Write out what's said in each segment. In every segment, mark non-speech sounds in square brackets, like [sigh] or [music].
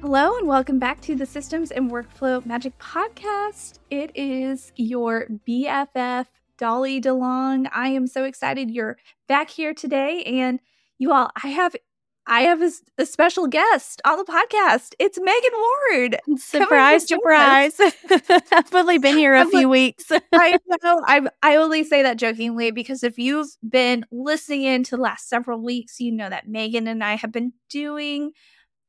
Hello, and welcome back to the Systems and Workflow Magic Podcast. It is your BFF, Dolly DeLong. I am so excited you're back here today. And you all, I have I have a, a special guest on the podcast. It's Magan Ward. Surprise, surprise. [laughs] I've only been here a I'm few like, weeks. [laughs] I know. I I only say that jokingly because if you've been listening in to the last several weeks, you know that Magan and I have been doing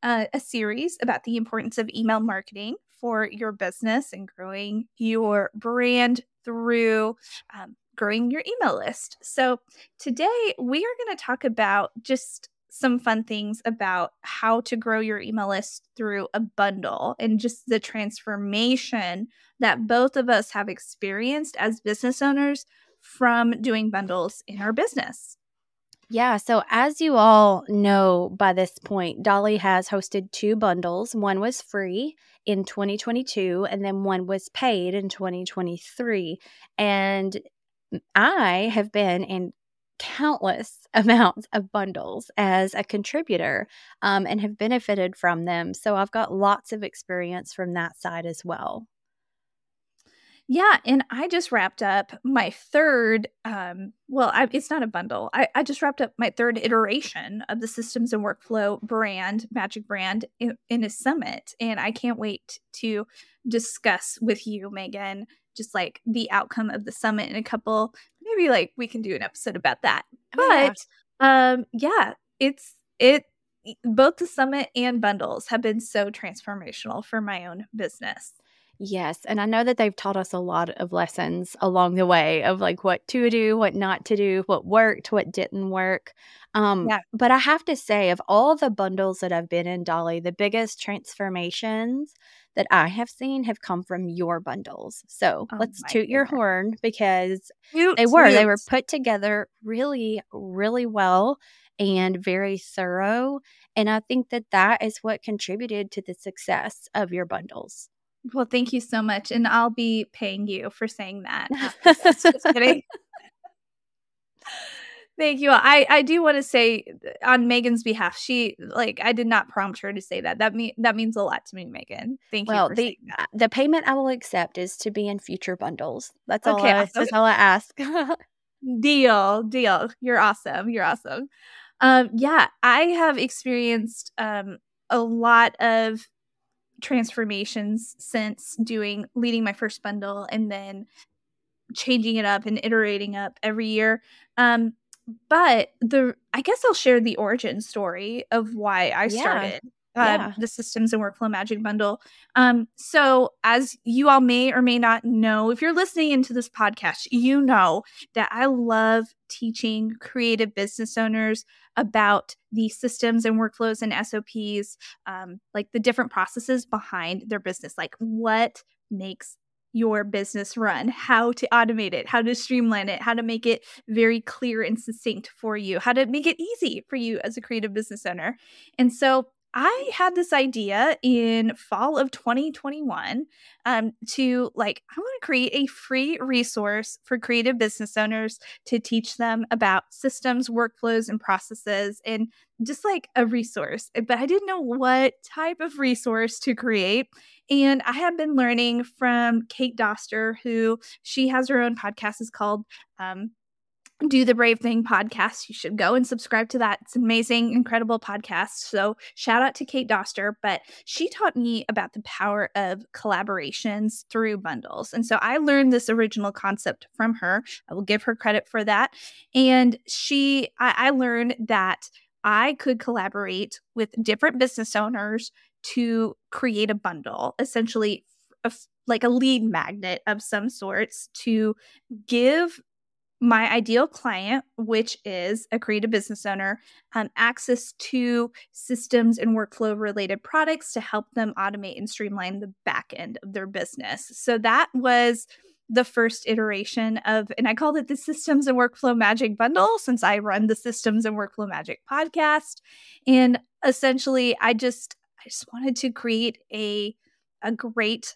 uh, a series about the importance of email marketing for your business and growing your brand through um, growing your email list. So, today we are going to talk about just some fun things about how to grow your email list through a bundle and just the transformation that both of us have experienced as business owners from doing bundles in our business. Yeah. So, as you all know by this point, Dolly has hosted two bundles. One was free in 2022, and then one was paid in 2023. And I have been in countless [laughs] amounts of bundles as a contributor um, and have benefited from them. So, I've got lots of experience from that side as well. Yeah, and I just wrapped up my third. Um, well, I, it's not a bundle. I, I, just wrapped up my third iteration of the systems and workflow brand, Magic Brand, in, in a summit, and I can't wait to discuss with you, Magan, just like the outcome of the summit in a couple. Maybe like we can do an episode about that. Oh, but yeah. um, yeah, it's it. Both the summit and bundles have been so transformational for my own business. Yes. And I know that they've taught us a lot of lessons along the way of like what to do, what not to do, what worked, what didn't work. Um, yeah. But I have to say, of all the bundles that I've been in, Dolly, the biggest transformations that I have seen have come from your bundles. So oh let's toot goodness. your horn because toot, they were. Toot. They were put together really, really well and very thorough. And I think that that is what contributed to the success of your bundles. Well, thank you so much. And I'll be paying you for saying that. [laughs] Kidding. Thank you. I I do want to say uh, on Magan's behalf, she like I did not prompt her to say that. That mean that means a lot to me, Magan. Thank well, you. Well, the the payment I will accept is to be in future bundles. That's all. Okay, I, awesome. that's all I ask. [laughs] deal, deal. You're awesome. You're awesome. Um, yeah, I have experienced um a lot of transformations since doing leading my first bundle and then changing it up and iterating up every year. Um, but the I guess I'll share the origin story of why I started. Um, yeah. the systems and workflow magic bundle. Um, so as you all may or may not know, if you're listening into this podcast, you know that I love teaching creative business owners about the systems and workflows and SOPs, um, like the different processes behind their business, like what makes your business run, how to automate it, how to streamline it, how to make it very clear and succinct for you, how to make it easy for you as a creative business owner. And so I had this idea in fall of 2021 um, to like, I want to create a free resource for creative business owners to teach them about systems, workflows, and processes, and just like a resource. But I didn't know what type of resource to create. And I have been learning from Kate Doster, who she has her own podcast, is called um, do the Brave Thing podcast. You should go and subscribe to that. It's amazing, incredible podcast. So, shout out to Kate Doster. But she taught me about the power of collaborations through bundles. And so, I learned this original concept from her. I will give her credit for that. And she, I, I learned that I could collaborate with different business owners to create a bundle, essentially, a, like a lead magnet of some sorts to give my ideal client, which is a creative business owner, um, access to systems and workflow related products to help them automate and streamline the back end of their business. So that was the first iteration of, and I called it the Systems and Workflow Magic Bundle since I run the Systems and Workflow Magic podcast. And essentially, I just, I just wanted to create a, a great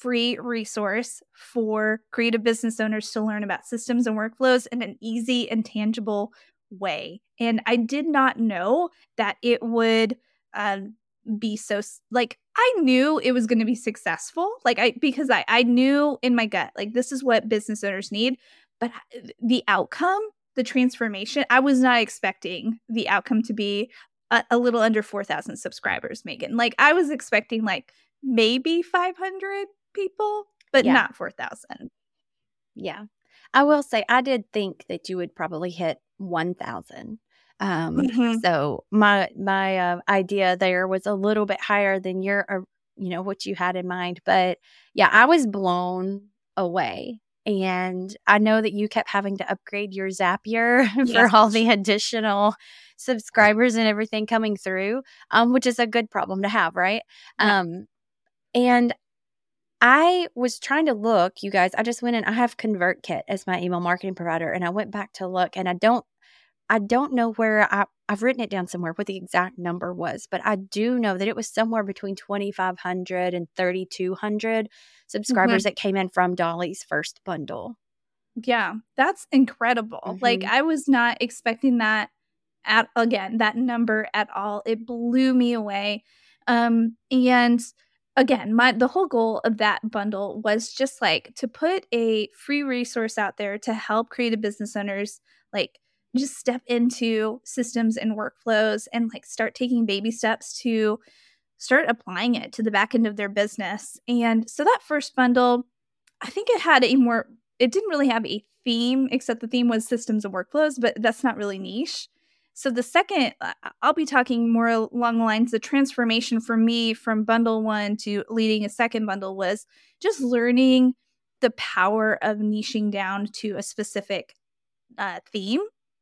free resource for creative business owners to learn about systems and workflows in an easy and tangible way. And I did not know that it would um, be so like I knew it was going to be successful. Like I because I I knew in my gut like this is what business owners need, but the outcome, the transformation, I was not expecting the outcome to be a, a little under 4,000 subscribers, Magan. Like I was expecting like maybe 500 people, but yeah. not 4,000. Yeah. I will say I did think that you would probably hit 1,000. Um, mm-hmm. So my my uh, idea there was a little bit higher than your, uh, you know, what you had in mind. But yeah, I was blown away, and I know that you kept having to upgrade your Zapier yes. [laughs] for all the additional subscribers and everything coming through, um, which is a good problem to have, right? Yeah. Um, and I was trying to look, you guys. I just went in. I have ConvertKit as my email marketing provider, and I went back to look, and I don't I don't know where I, I've written it down somewhere what the exact number was, but I do know that it was somewhere between 2,500 and 3,200 subscribers mm-hmm. that came in from Dolly's first bundle. Yeah, that's incredible. Mm-hmm. Like, I was not expecting that at again, that number at all. It blew me away. Um, and again, my the whole goal of that bundle was just like to put a free resource out there to help creative business owners like just step into systems and workflows and like start taking baby steps to start applying it to the back end of their business. And so that first bundle, I think it had a more, it didn't really have a theme, except the theme was systems and workflows, but that's not really niche. So the second, I'll be talking more along the lines, the transformation for me from bundle one to leading a second bundle was just learning the power of niching down to a specific uh, theme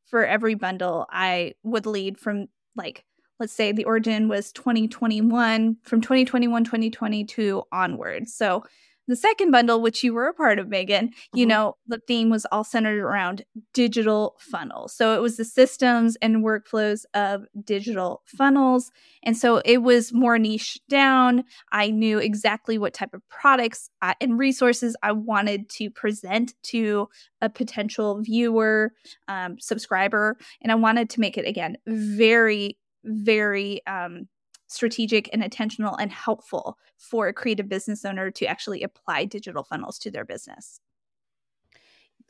for every bundle, I would lead from like, let's say the origin was 2021, from 2021, 2022 onwards. So the second bundle, which you were a part of, Magan, you mm-hmm. know, the theme was all centered around digital funnels. So it was the systems and workflows of digital funnels. And so it was more niche down. I knew exactly what type of products I, and resources I wanted to present to a potential viewer, um, subscriber. And I wanted to make it, again, very, very um, strategic and intentional and helpful for a creative business owner to actually apply digital funnels to their business.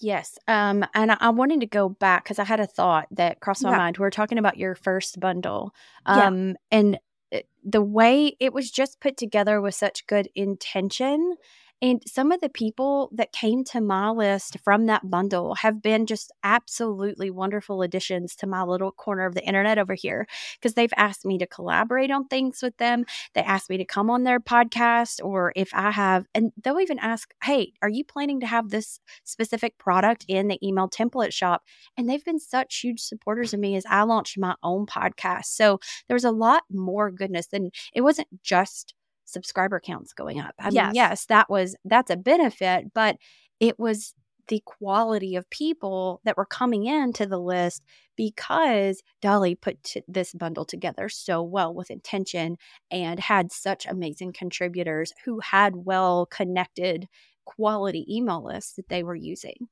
Yes. Um, and I, I wanted to go back because I had a thought that crossed my yeah. mind. We are talking about your first bundle. Um, yeah. and eh, the way it was just put together with such good intention and some of the people that came to my list from that bundle have been just absolutely wonderful additions to my little corner of the internet over here because they've asked me to collaborate on things with them. They asked me to come on their podcast, or if I have, and they'll even ask, Hey, are you planning to have this specific product in the email template shop? And they've been such huge supporters of me as I launched my own podcast. So there's a lot more goodness than it wasn't just subscriber counts going up. I yes. mean, yes, that was that's a benefit, but it was the quality of people that were coming into the list because Dolly put t- this bundle together so well with intention and had such amazing contributors who had well connected quality email lists that they were using.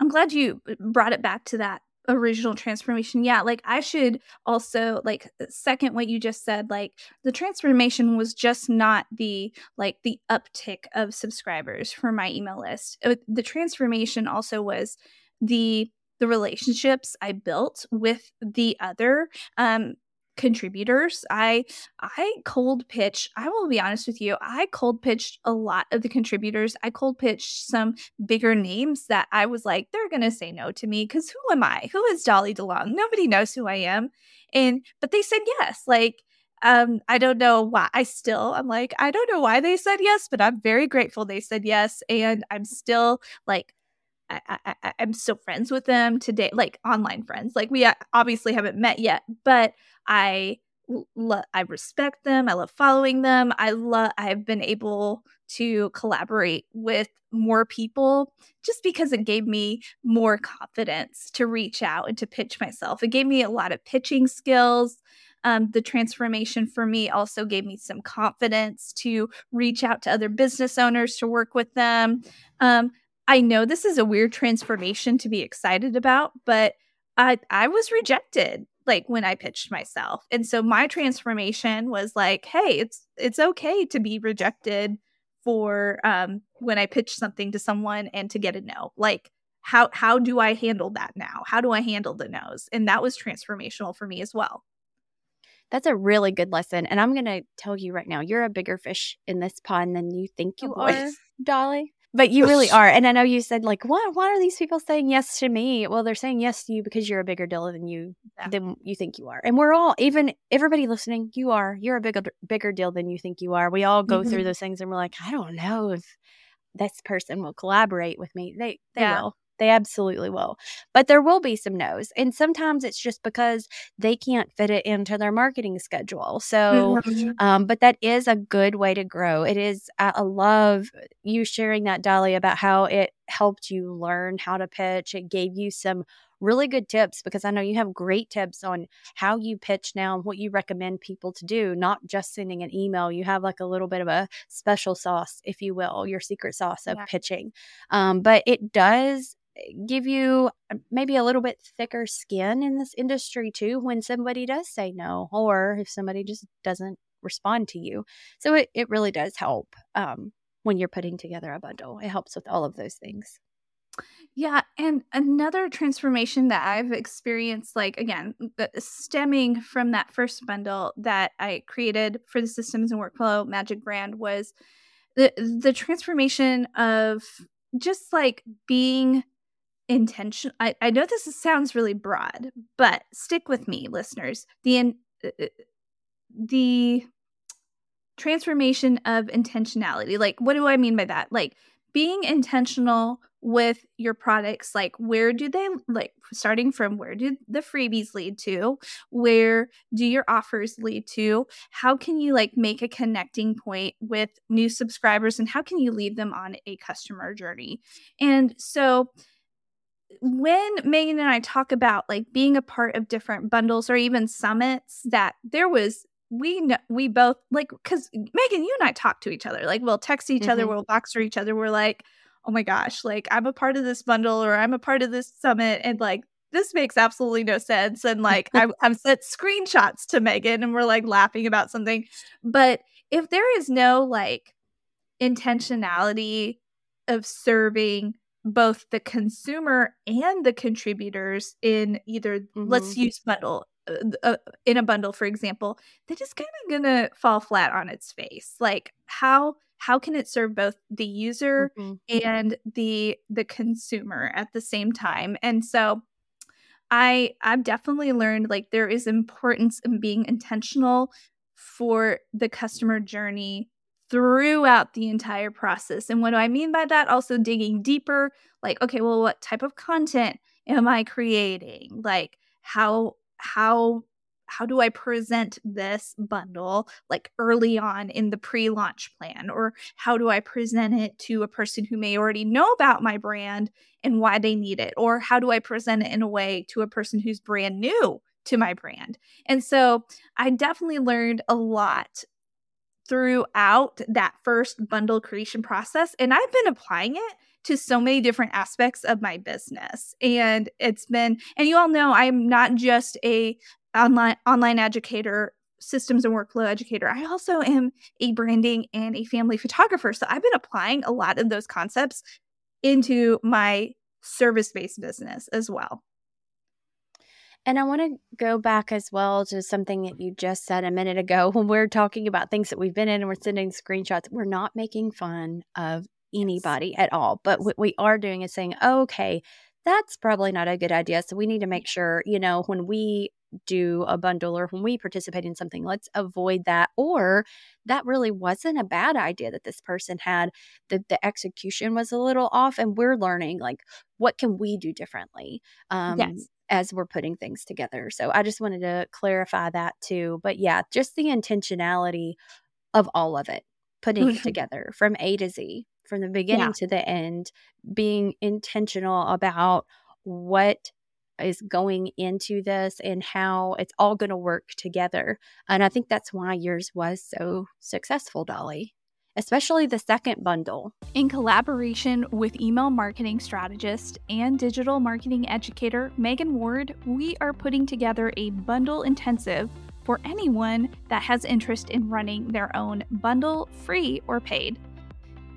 I'm glad you brought it back to that original transformation. Yeah like i should also like second what you just said like the transformation was just not the like the uptick of subscribers for my email list. The transformation also was the the relationships i built with the other um contributors. I I cold pitch. I will be honest with you. I cold pitched a lot of the contributors. I cold pitched some bigger names that I was like, they're gonna say no to me because who am I? Who is Dolly DeLong? Nobody knows who I am. And but they said yes. Like um, I don't know why. I still, I'm like, I don't know why they said yes, but I'm very grateful they said yes. And I'm still like I, I, I'm still friends with them today, like online friends. Like we uh, obviously haven't met yet, but I I respect them. I love following them. I love I've been able to collaborate with more people just because it gave me more confidence to reach out and to pitch myself. It gave me a lot of pitching skills. Um, the transformation for me also gave me some confidence to reach out to other business owners to work with them. Um, I know this is a weird transformation to be excited about, but I I was rejected like when I pitched myself. And so my transformation was like, hey, it's it's okay to be rejected for um when I pitch something to someone and to get a no. Like how how do I handle that now? How do I handle the no's? And that was transformational for me as well. That's a really good lesson. And I'm going to tell you right now, you're a bigger fish in this pond than you think you oh are, Dolly but you really [laughs] are. And I know you said like, what? Why are these people saying yes to me? Well, they're saying yes to you because you're a bigger deal than you yeah. than you think you are. And we're all, even everybody listening, you are. You're a bigger bigger deal than you think you are. We all go mm-hmm. through those things, and we're like, I don't know if this person will collaborate with me. They they yeah. will. They absolutely will. But there will be some no's. And sometimes it's just because they can't fit it into their marketing schedule. So, mm-hmm. um, but that is a good way to grow. It is, I love you sharing that, Dolly, about how it helped you learn how to pitch. It gave you some really good tips because I know you have great tips on how you pitch now and what you recommend people to do, not just sending an email. You have like a little bit of a special sauce, if you will, your secret sauce of yeah. pitching. Um, but it does give you uh, maybe a little bit thicker skin in this industry too when somebody does say no or if somebody just doesn't respond to you. So it, it really does help um, when you're putting together a bundle. It helps with all of those things. Yeah, and another transformation that I've experienced, like again, stemming from that first bundle that I created for the systems and workflow magic brand was the the transformation of just like being intention I, I know this sounds really broad but stick with me listeners. The in, uh, uh, the transformation of intentionality like what do i mean by that? Like being intentional with your products like where do they like starting from where do the freebies lead to? Where do your offers lead to? How can you like make a connecting point with new subscribers and how can you lead them on a customer journey? And so when Magan and I talk about like being a part of different bundles or even summits, that there was we know we both like because Magan, you and I talk to each other. Like we'll text each mm-hmm. other, we'll Voxer each other. We're like, oh my gosh, like I'm a part of this bundle or I'm a part of this summit, and like this makes absolutely no sense. And like I, I've sent screenshots to Magan, and we're like laughing about something. But if there is no like intentionality of serving both the consumer and the contributors in either mm-hmm. let's use bundle uh, uh, in a bundle for example that is kind of gonna fall flat on its face like how how can it serve both the user mm-hmm. and the the consumer at the same time and so i i've definitely learned like there is importance in being intentional for the customer journey throughout the entire process. And what do I mean by that? Also digging deeper, like, okay, well, what type of content am I creating? Like, how, how, how do I present this bundle like early on in the pre launch plan? Or how do I present it to a person who may already know about my brand and why they need it? Or how do I present it in a way to a person who's brand new to my brand? And so I definitely learned a lot throughout that first bundle creation process. And I've been applying it to so many different aspects of my business. And it's been, and you all know I'm not just a online online educator systems and workflow educator. I also am a branding and a family photographer. So I've been applying a lot of those concepts into my service based business as well. And I want to go back as well to something that you just said a minute ago [laughs] when we're talking about things that we've been in and we're sending screenshots. We're not making fun of anybody at all. But what we are doing is saying, oh, okay, that's probably not a good idea. So we need to mm. make sure, you know, when we do a bundle or when we participate in something, let's avoid that. Or that really wasn't a bad idea that this person had. The, the execution was a little off, and we're learning like what can we do differently. Um, yes as we're putting things together. So I just wanted to clarify that too. But yeah, just the intentionality of all of it, putting it together from A to Z, from the beginning yeah. to the end, being intentional about what is going into this and how it's all going to work together. And I think that's why yours was so successful, Dolly, especially the second bundle. In collaboration with email marketing strategist and digital marketing educator Magan Ward, we are putting together a bundle intensive for anyone that has interest in running their own bundle, free or paid.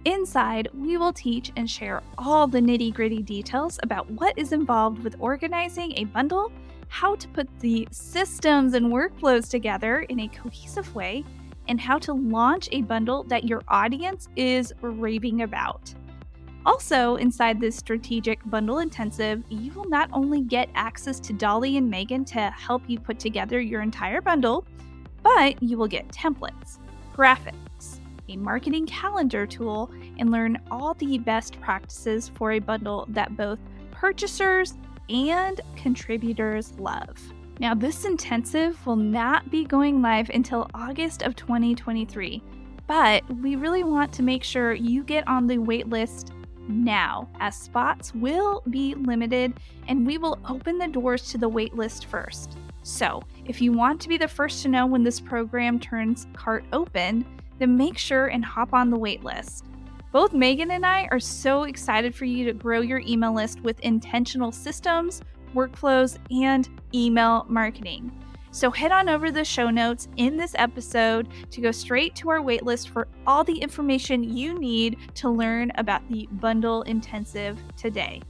Inside, we will teach and share all the nitty gritty details about what is involved with organizing a bundle, how to put the systems and workflows together in a cohesive way, and how to launch a bundle that your audience is raving about. Also, inside this strategic bundle intensive, you will not only get access to Dolly and Magan to help you put together your entire bundle, but you will get templates, graphics, a marketing calendar tool, and learn all the best practices for a bundle that both purchasers and contributors love. Now, this intensive will not be going live until August of 2023, but we really want to make sure you get on the waitlist now, as spots will be limited and we will open the doors to the waitlist first. So, if you want to be the first to know when this program turns cart open, then make sure and hop on the waitlist. Both Magan and I are so excited for you to grow your email list with intentional systems, workflows, and email marketing. So head on over the show notes in this episode to go straight to our waitlist for all the information you need to learn about the bundle intensive today.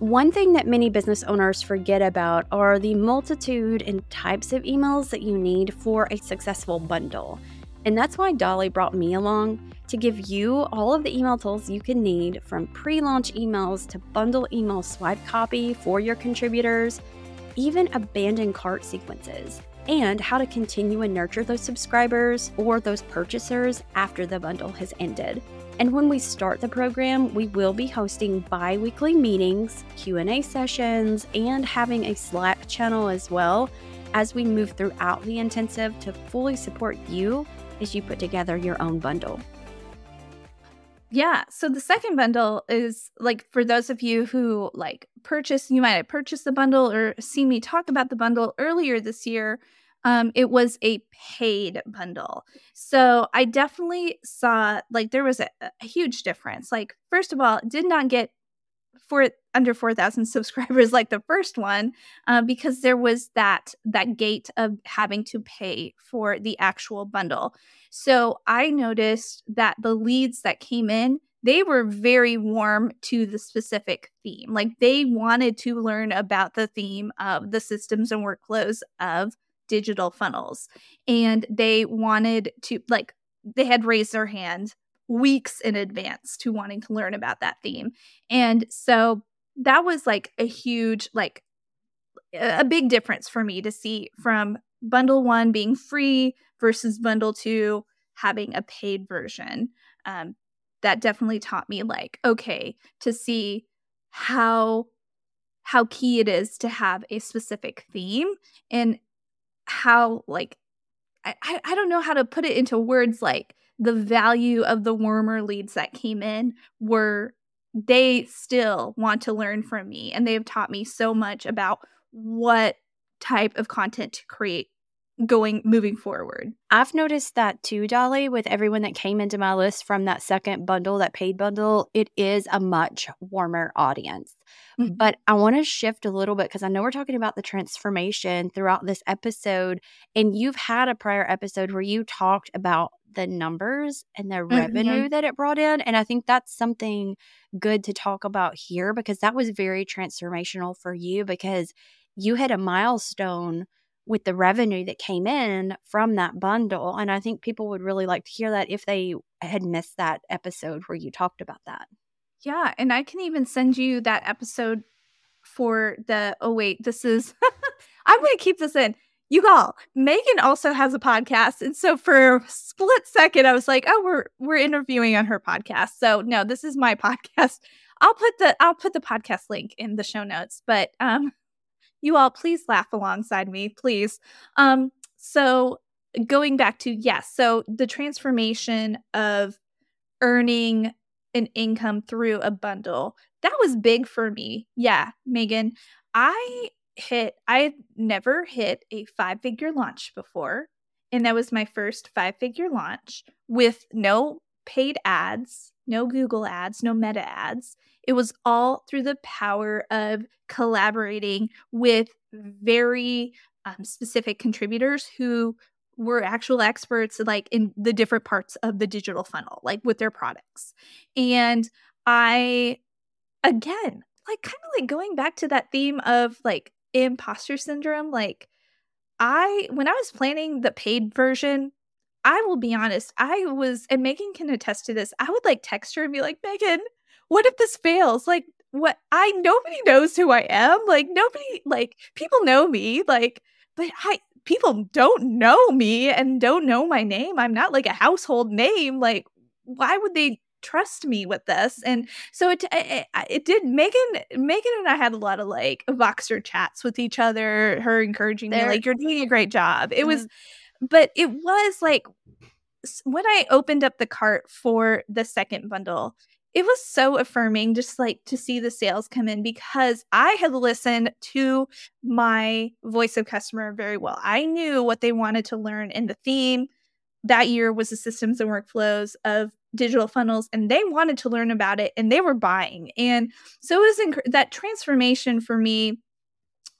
One thing that many business owners forget about are the multitude and types of emails that you need for a successful bundle. And that's why Dolly brought me along to give you all of the email tools you can need from pre launch emails to bundle email swipe copy for your contributors, even abandoned cart sequences, and how to continue and nurture those subscribers or those purchasers after the bundle has ended. And when we start the program, we will be hosting bi-weekly meetings, Q&A sessions, and having a Slack channel as well as we move throughout the intensive to fully support you as you put together your own bundle. Yeah. So the second bundle is like for those of you who like purchase, you might have purchased the bundle or seen me talk about the bundle earlier this year. Um, it was a paid bundle. So I definitely saw like there was a, a huge difference. Like, first of all, did not get for under 4000 subscribers like the first one uh, because there was that that gate of having to pay for the actual bundle. So i noticed that the leads that came in they were very warm to the specific theme. Like they wanted to learn about the theme of the systems and workflows of digital funnels. And they wanted to like they had raised their hand weeks in advance to wanting to learn about that theme. And so that was like a huge, like, a big difference for me to see from bundle one being free versus bundle two having a paid version. Um, that definitely taught me, like, okay, to see how how key it is to have a specific theme and how like I, I don't know how to put it into words like the value of the warmer leads that came in were they still want to learn from me and they have taught me so much about what type of content to create going moving forward. I've noticed that too, Dolly, with everyone that came into my list from that second bundle, that paid bundle, it is a much warmer audience. Mm-hmm. But I want to shift a little bit because I know we're talking about the transformation throughout this episode. And you've had a prior episode where you talked about the numbers and the mm-hmm. revenue that it brought in. And I think that's something good to talk about here because that was very transformational for you because you had a milestone with the revenue that came in from that bundle. And I think people would really like to hear that if they had missed that episode where you talked about that. Yeah. And I can even send you that episode for the oh wait this is [laughs] I'm going to keep this in. You all, Magan also has a podcast, and so for a split second, I was like, "Oh, we're we're interviewing on her podcast." So no, this is my [laughs] podcast. I'll put the I'll put the podcast link in the show notes. But um, you all, please laugh alongside me, please. Um, so going back to yes, so the transformation of earning an income through a bundle that was big for me. Yeah, Magan, I hit, I never hit a five figure launch before. And that was my first five figure launch with no paid ads, no Google ads, no meta ads. It was all through the power of collaborating with very um, specific contributors who were actual experts like in the different parts of the digital funnel like with their products and i again, like kind of like going back to that theme of like imposter syndrome, like I when I was planning the paid version, I will be honest, I was and Magan can attest to this. I would like text her and be like, Magan, what if this fails? Like what I nobody knows who I am. Like nobody like people know me, like, but I people don't know me and don't know my name. I'm not like a household name. Like, why would they trust me with this and so it, it, it did magan magan and i had a lot of like voxer chats with each other her encouraging there. me like you're doing a great job it mm-hmm. was but it was like when i opened up the cart for the second bundle it was so affirming just like to see the sales come in because I had listened to my voice of customer very well. I knew what they wanted to learn in the theme that year was the systems and workflows of digital funnels and they wanted to learn about it and they were buying and so it was inc- that transformation for me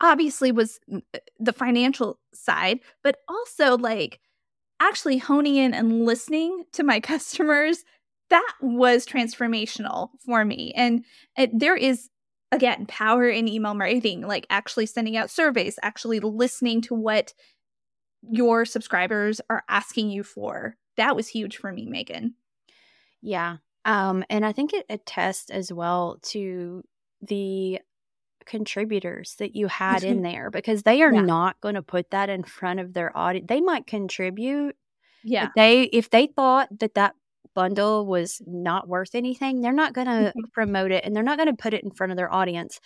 obviously was uh, the financial side but also like actually honing in and listening to my [laughs] customers that was transformational for me and it, there is again power in email marketing like actually sending out surveys actually listening to what your subscribers are asking you for. That was huge for me, Magan. Yeah. Um, and I think it attests as well to the contributors that you had in there because they are yeah. not going to put that in front of their audience. They might contribute. Yeah. They if they thought that that bundle was not worth anything, they're not going to mm-hmm. promote it and they're not going to put it in front of their audience.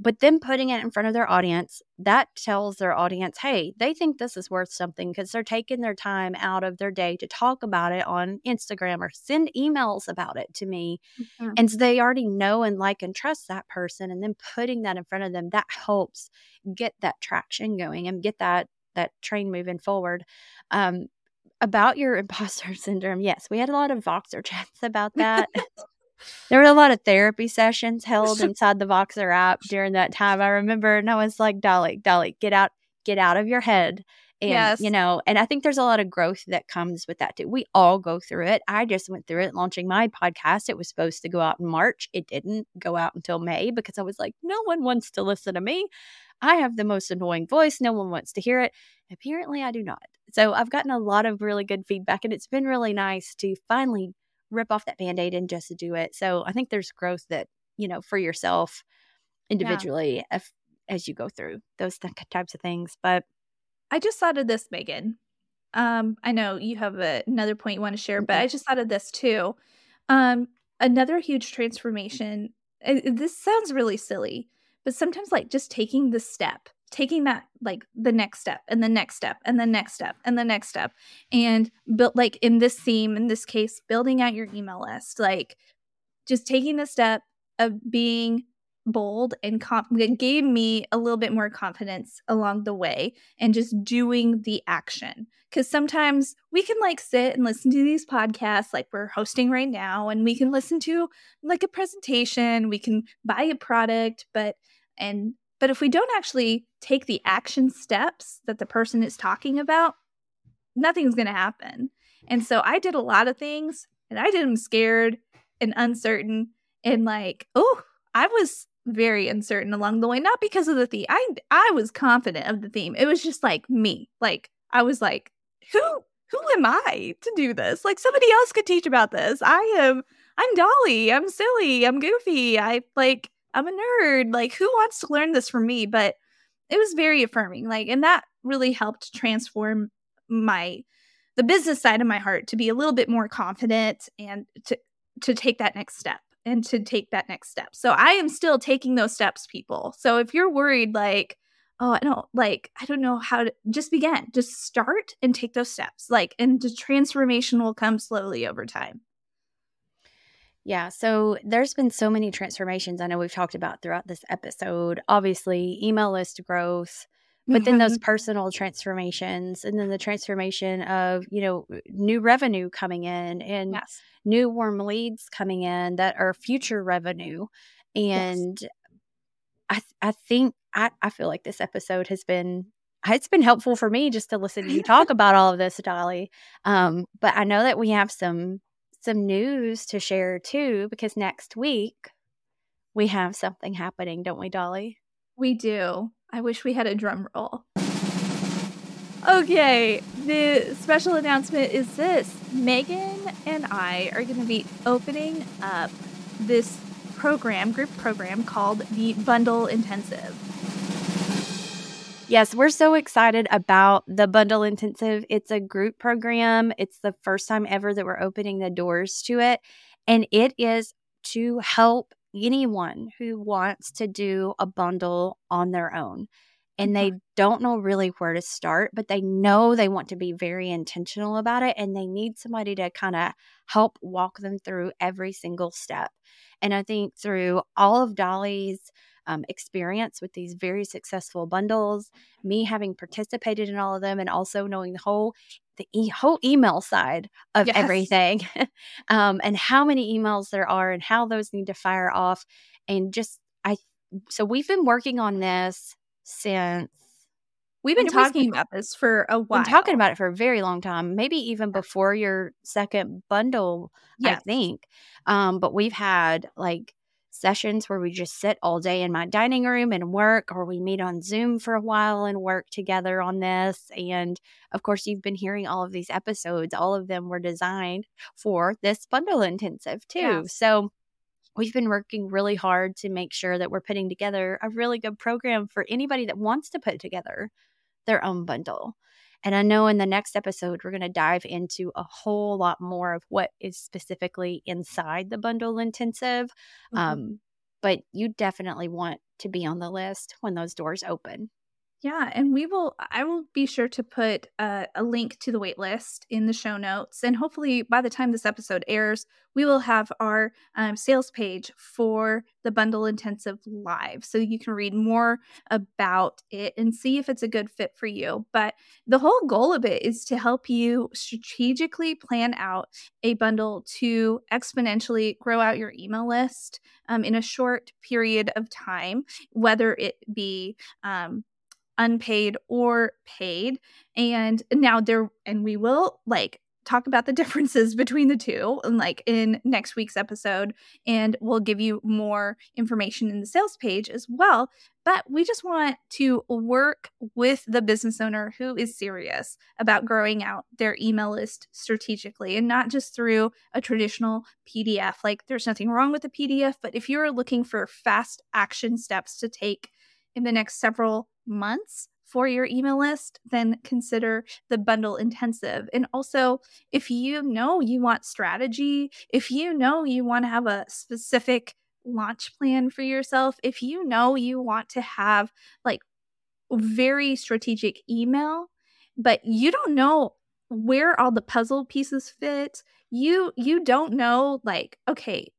But then putting it in front of their audience, that tells their audience, hey, they think this is worth something because they're taking their time out of their day to talk about it on Instagram or send emails about it to me. Mm-hmm. And so they already know and like and trust that person. And then putting that in front of them, that helps get that traction going and get that that train moving forward. Um, about your [laughs] imposter syndrome, yes, we had a lot of Voxer chats about that. [laughs] there were a lot of therapy sessions held [laughs] inside the Voxer app during that time. I remember, and I was like, Dolly, Dolly, get out, get out of your head. And, yes. you know, and I think there's a lot of growth that comes with that too. We all go through it. I just went through it launching my podcast. It was supposed to go out in March. It didn't go out until May because I was like, no one wants to listen to me. I have the most annoying voice. No one wants to hear it. Apparently, I do not. So I've gotten a lot of really good feedback, and it's been really nice to finally rip off that band-aid and just do it so i think there's growth that you know for yourself individually yeah. if, as you go through those th- types of things but i just thought of this magan um i know you have a, another point you want to share but mm-hmm. i just thought of this too um another huge transformation this sounds really silly but sometimes like just taking the step taking that like the next step and the next step and the next step and the next step and built like in this theme in this case building out your email list like just taking the step of being bold and comp- gave me a little bit more confidence along the way and just doing the action. Because sometimes we can like sit and listen to these podcasts like we're hosting right now and we can listen to like a presentation we can buy a product but and but if we don't actually take the action steps that the person is talking about, nothing's going to happen. And so I did a lot of things and I did them scared and uncertain and like, oh, I was very uncertain along the way, not because of the theme. I I was confident of the theme. It was just like me. Like I was like, who who am I to do this? Like somebody else could teach about this. I am I'm Dolly. I'm silly. I'm goofy. I like I'm a nerd. Like, who wants to learn this from me? But it was very affirming. Like, and that really helped transform my the business side of my heart to be a little bit more confident and to to take that next step and to take that next step. So I am still taking those steps, people. So if you're worried, like, oh, I don't like, I don't know how to just begin, just start and take those steps. Like, and the transformation will come slowly over time. Yeah, so there's been so many transformations I know we've talked about throughout this episode. Obviously, email list growth, but then those mm-hmm. personal transformations and then the transformation of, you know, new revenue coming in and yes. new warm leads coming in that are future revenue. And yes. I I think I, I feel like this episode has been it's been helpful for me just to listen to you talk [laughs] about all of this, Dolly. Um, but I know that we have some some news to share too, because next week we have something happening, don't we, Dolly? We do. I wish we had a drum roll. Okay, the special announcement is this Magan and I are going to be opening up this program, group program called the Bundle Intensive. Yes, we're so excited about the Bundle Intensive. It's a group program. It's the first time ever that we're opening the doors to it. And it is to help anyone who wants to do a bundle on their own. And they mm-hmm. don't know really where to start, but they know they want to be very intentional about it and they need somebody to kind of help walk them through every single step. And I think through all of Dolly's um, experience with these very successful bundles, me having participated in all of them, and also knowing the whole the e- whole email side of yes. everything, [laughs] um, and how many emails there are, and how those need to fire off, and just I. So we've been working on this since We've been talking about this for a while. Been talking about it for a very long time, maybe even before your second bundle, yes. I think. Um, but we've had like sessions where we just sit all day in my dining room and work, or we meet on Zoom for a while and work together on this. And of course, you've been hearing all of these episodes. All of them were designed for this bundle intensive, too. Yeah. So we've been working really hard to make sure that we're putting together a really good program for anybody that wants to put together their own bundle. And I know in the next episode, we're going to dive into a whole lot more of what is specifically inside the bundle intensive. Mm-hmm. Um, but you definitely want to be on the list when those doors open. Yeah, and we will. I will be sure to put uh, a link to the waitlist in the show notes, and hopefully by the time this episode airs, we will have our um, sales page for the bundle intensive live, so you can read more about it and see if it's a good fit for you. But the whole goal of it is to help you strategically plan out a bundle to exponentially grow out your email list um, in a short period of time, whether it be um, unpaid or paid. And now there, and we will like talk about the [laughs] differences between the two and like in next week's episode and we'll give you more information in the sales page as well but we just want to work with the business owner who is serious about growing out their email list strategically and not just through a traditional PDF like there's nothing wrong with the PDF but if you're looking for fast action steps to take in the next several months for your email list, then consider the bundle intensive. And also, if you know you want strategy, if you know you want to have a specific launch plan for yourself, if you know you want to have like very strategic email, but you don't know where all the puzzle pieces fit, you you don't know like okay,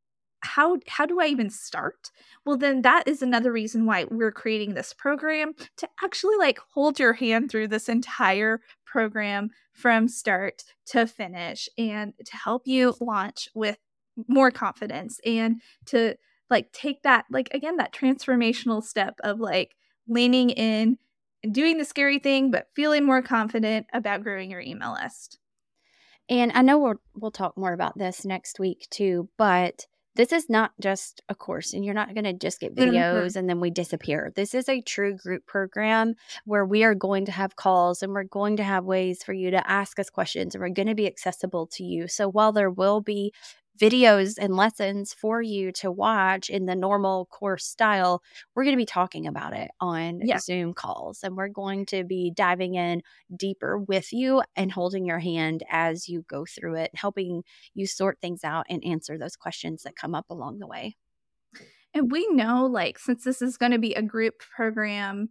how how do I even start? Well, then that is another reason why we're creating this program to actually like hold your hand through this entire program from start to finish and to help you launch with more confidence and to like take that like again that transformational step of like leaning in and doing the scary thing but feeling more confident about growing your email list. And I know we'll we'll talk more about this next week too, but this is not just a course and you're not going to just get mm-hmm. videos mm-hmm. and then we disappear. This is a true group program where we are going to have calls and we're going to have ways for you to ask us questions and we're going to be accessible to you. So while there will be videos and lessons for you to watch in the normal course style, we're going to be talking about it on yeah. Zoom calls. And we're going to be diving in deeper with you and holding your hand as you go through it, helping you sort things out and answer those questions that come up along the way. And we know, like, since this is going to be a group program,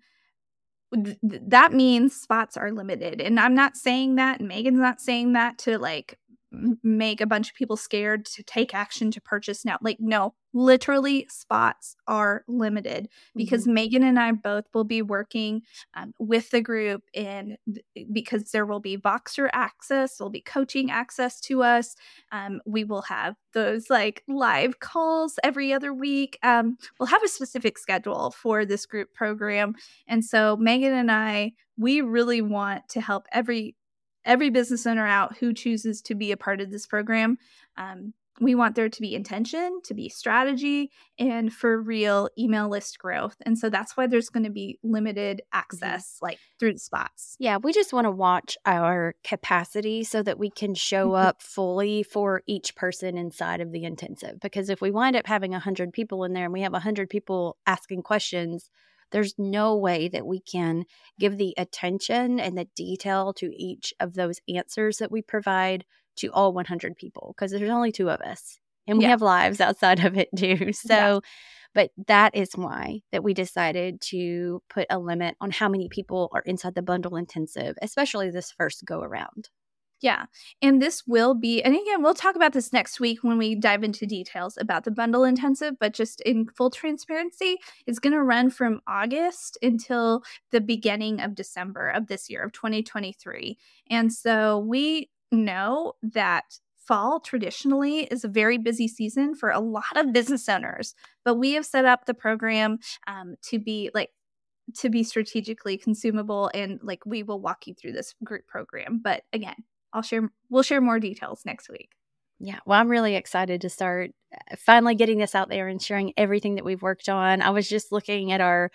th- that means spots are limited. And I'm not saying that, and Megan's not saying that to like make a bunch of people scared to take action to purchase now. Like, no, literally, spots are limited because mm-hmm. Magan and I both will be working um, with the group, and th- because there will be Voxer access, there'll be coaching access to us. Um, we will have those like live calls every other week. Um, we'll have a specific schedule for this group program. And so, Magan and I, we really want to help every every business owner out who chooses to be a part of this program. Um, we want there to be intention, to be strategy, and for real email list growth. And so that's why there's going to be limited mm-hmm. access, like through the spots. Yeah, we just want to watch our capacity so that we can show mm-hmm. up fully for each person inside of the intensive. Because if we wind up having 100 people in there and we have 100 people asking questions, there's no way that we can give the attention and the detail to each of those answers that we provide to all 100 people because there's only two of us and we yeah. have lives outside of it too. So, yeah. but that is why that we decided to put a limit on how many people are inside the bundle intensive, especially this first go around. Yeah. And this will be, and again, we'll talk about this next week when we dive into details about the bundle intensive, but just in full transparency, it's going to run from August until the beginning of December of this year, of 2023. And so we know that fall traditionally is a very busy season for a lot of business owners, but we have set up the program um, to be like, to be strategically consumable and like we will walk you through this group program but again I'll share we'll share more details next week. Yeah, well, I'm really excited to start uh, finally getting this out there and sharing everything that we've worked on. I was just looking at our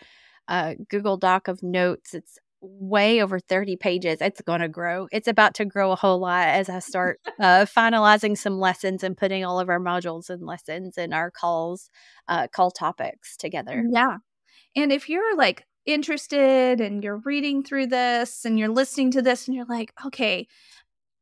uh, Google Doc of notes. It's way over 30 pages. It's going to grow. It's about to grow a whole lot as I start [laughs] uh, finalizing some lessons and putting all of our modules and lessons and our calls, uh, call topics together. Yeah. And if you're like interested and you're reading through this and you're listening to this and you're like, okay,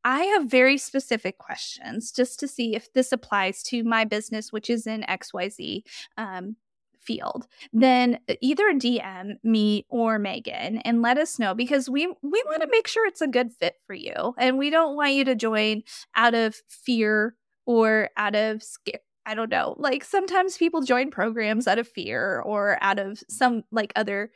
I have very specific questions just to see if this applies to my business, which is in XYZ um, field. Then uh, either DM me or Magan and let us know because we we want to make sure it's a good fit for you, and we don't want you to join out of fear or out of scare. I don't know. Like sometimes people join programs out of fear or out of some like other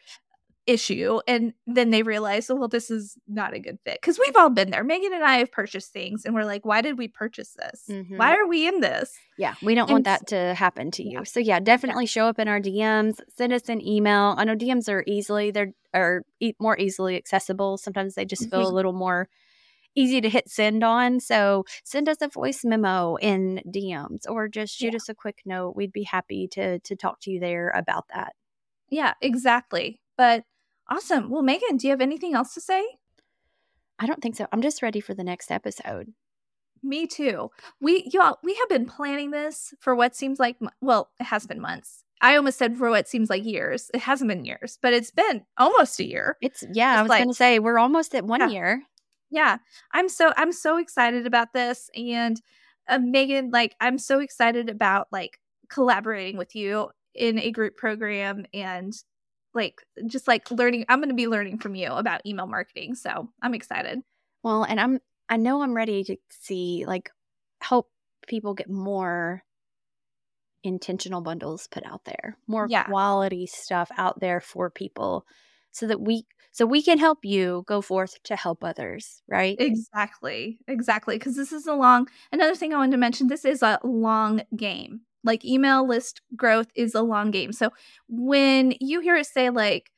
issue and then they realize oh, well this is not a good fit. Because we've all been there. Magan and i have purchased things and we're like why did we purchase this? Mm-hmm. why are we in this? Yeah we don't and want that to happen to you. Yeah. so yeah definitely yeah. show up in our dms send us an email. I know dms are easily they're are e- more easily accessible. Sometimes they just feel a mm-hmm. little more easy to hit send on. So send us a voice memo in dms or just shoot yeah. us a quick note. We'd be happy to to talk to you there about that. Yeah exactly. But Awesome. Well, Magan, do you have anything else to say? I don't think so. I'm just ready for the next episode. Me too. We y'all we have been planning this for what seems like well, it has been months. I almost said for what seems like years. It hasn't been years, but it's been almost a year. It's yeah, it's I was like, going to say we're almost at 1 yeah. year. Yeah. I'm so I'm so excited about this and uh, Magan like I'm so excited about like collaborating with you in a group program and like just like learning i'm going to be learning from you about email marketing so i'm excited. Well and i'm i know i'm ready to see like help people get more intentional bundles put out there more yeah. quality stuff out there for people so that we so we can help you go forth to help others right? Exactly exactly because this is a long another thing i wanted to mention this is a long game like email list growth is a long game. So when you hear it say like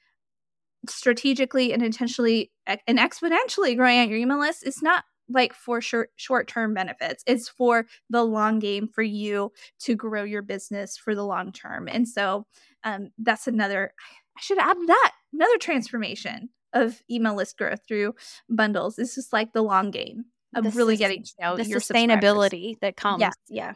strategically and intentionally and exponentially growing out your email list, it's not like for short short term benefits. It's for the long game for you to grow your business for the long term. And so um, that's another. I should add that another transformation of email list growth through bundles. It's just like the long game of the really getting to know the sustainability that comes. Yeah. yeah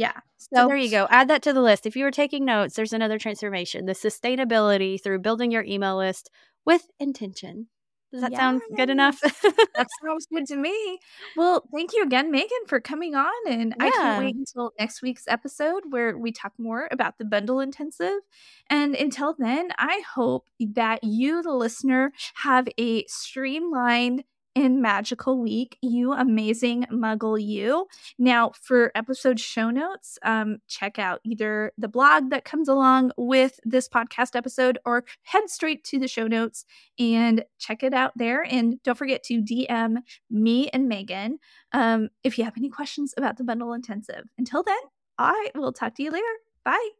Yeah. So, so, there you go. Add that to the list. If you were taking notes, there's another transformation the sustainability through building your email list with intention. Does that sound good enough? that [laughs] sounds good to me. Well, thank you again, Magan, for coming on. And yeah. I can't wait until next week's episode where we talk more about the bundle intensive. And until then, I hope that you, the listener, have a streamlined in Magical Week, you amazing muggle you. Now, for episode show notes, um, check out either the blog that comes along with this podcast episode or head straight to the show notes and check it out there. And don't forget to DM me and Magan um, if you have any questions about the bundle intensive. Until then, I will talk to you later. Bye.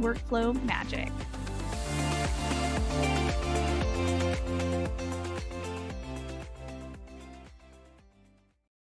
workflow magic.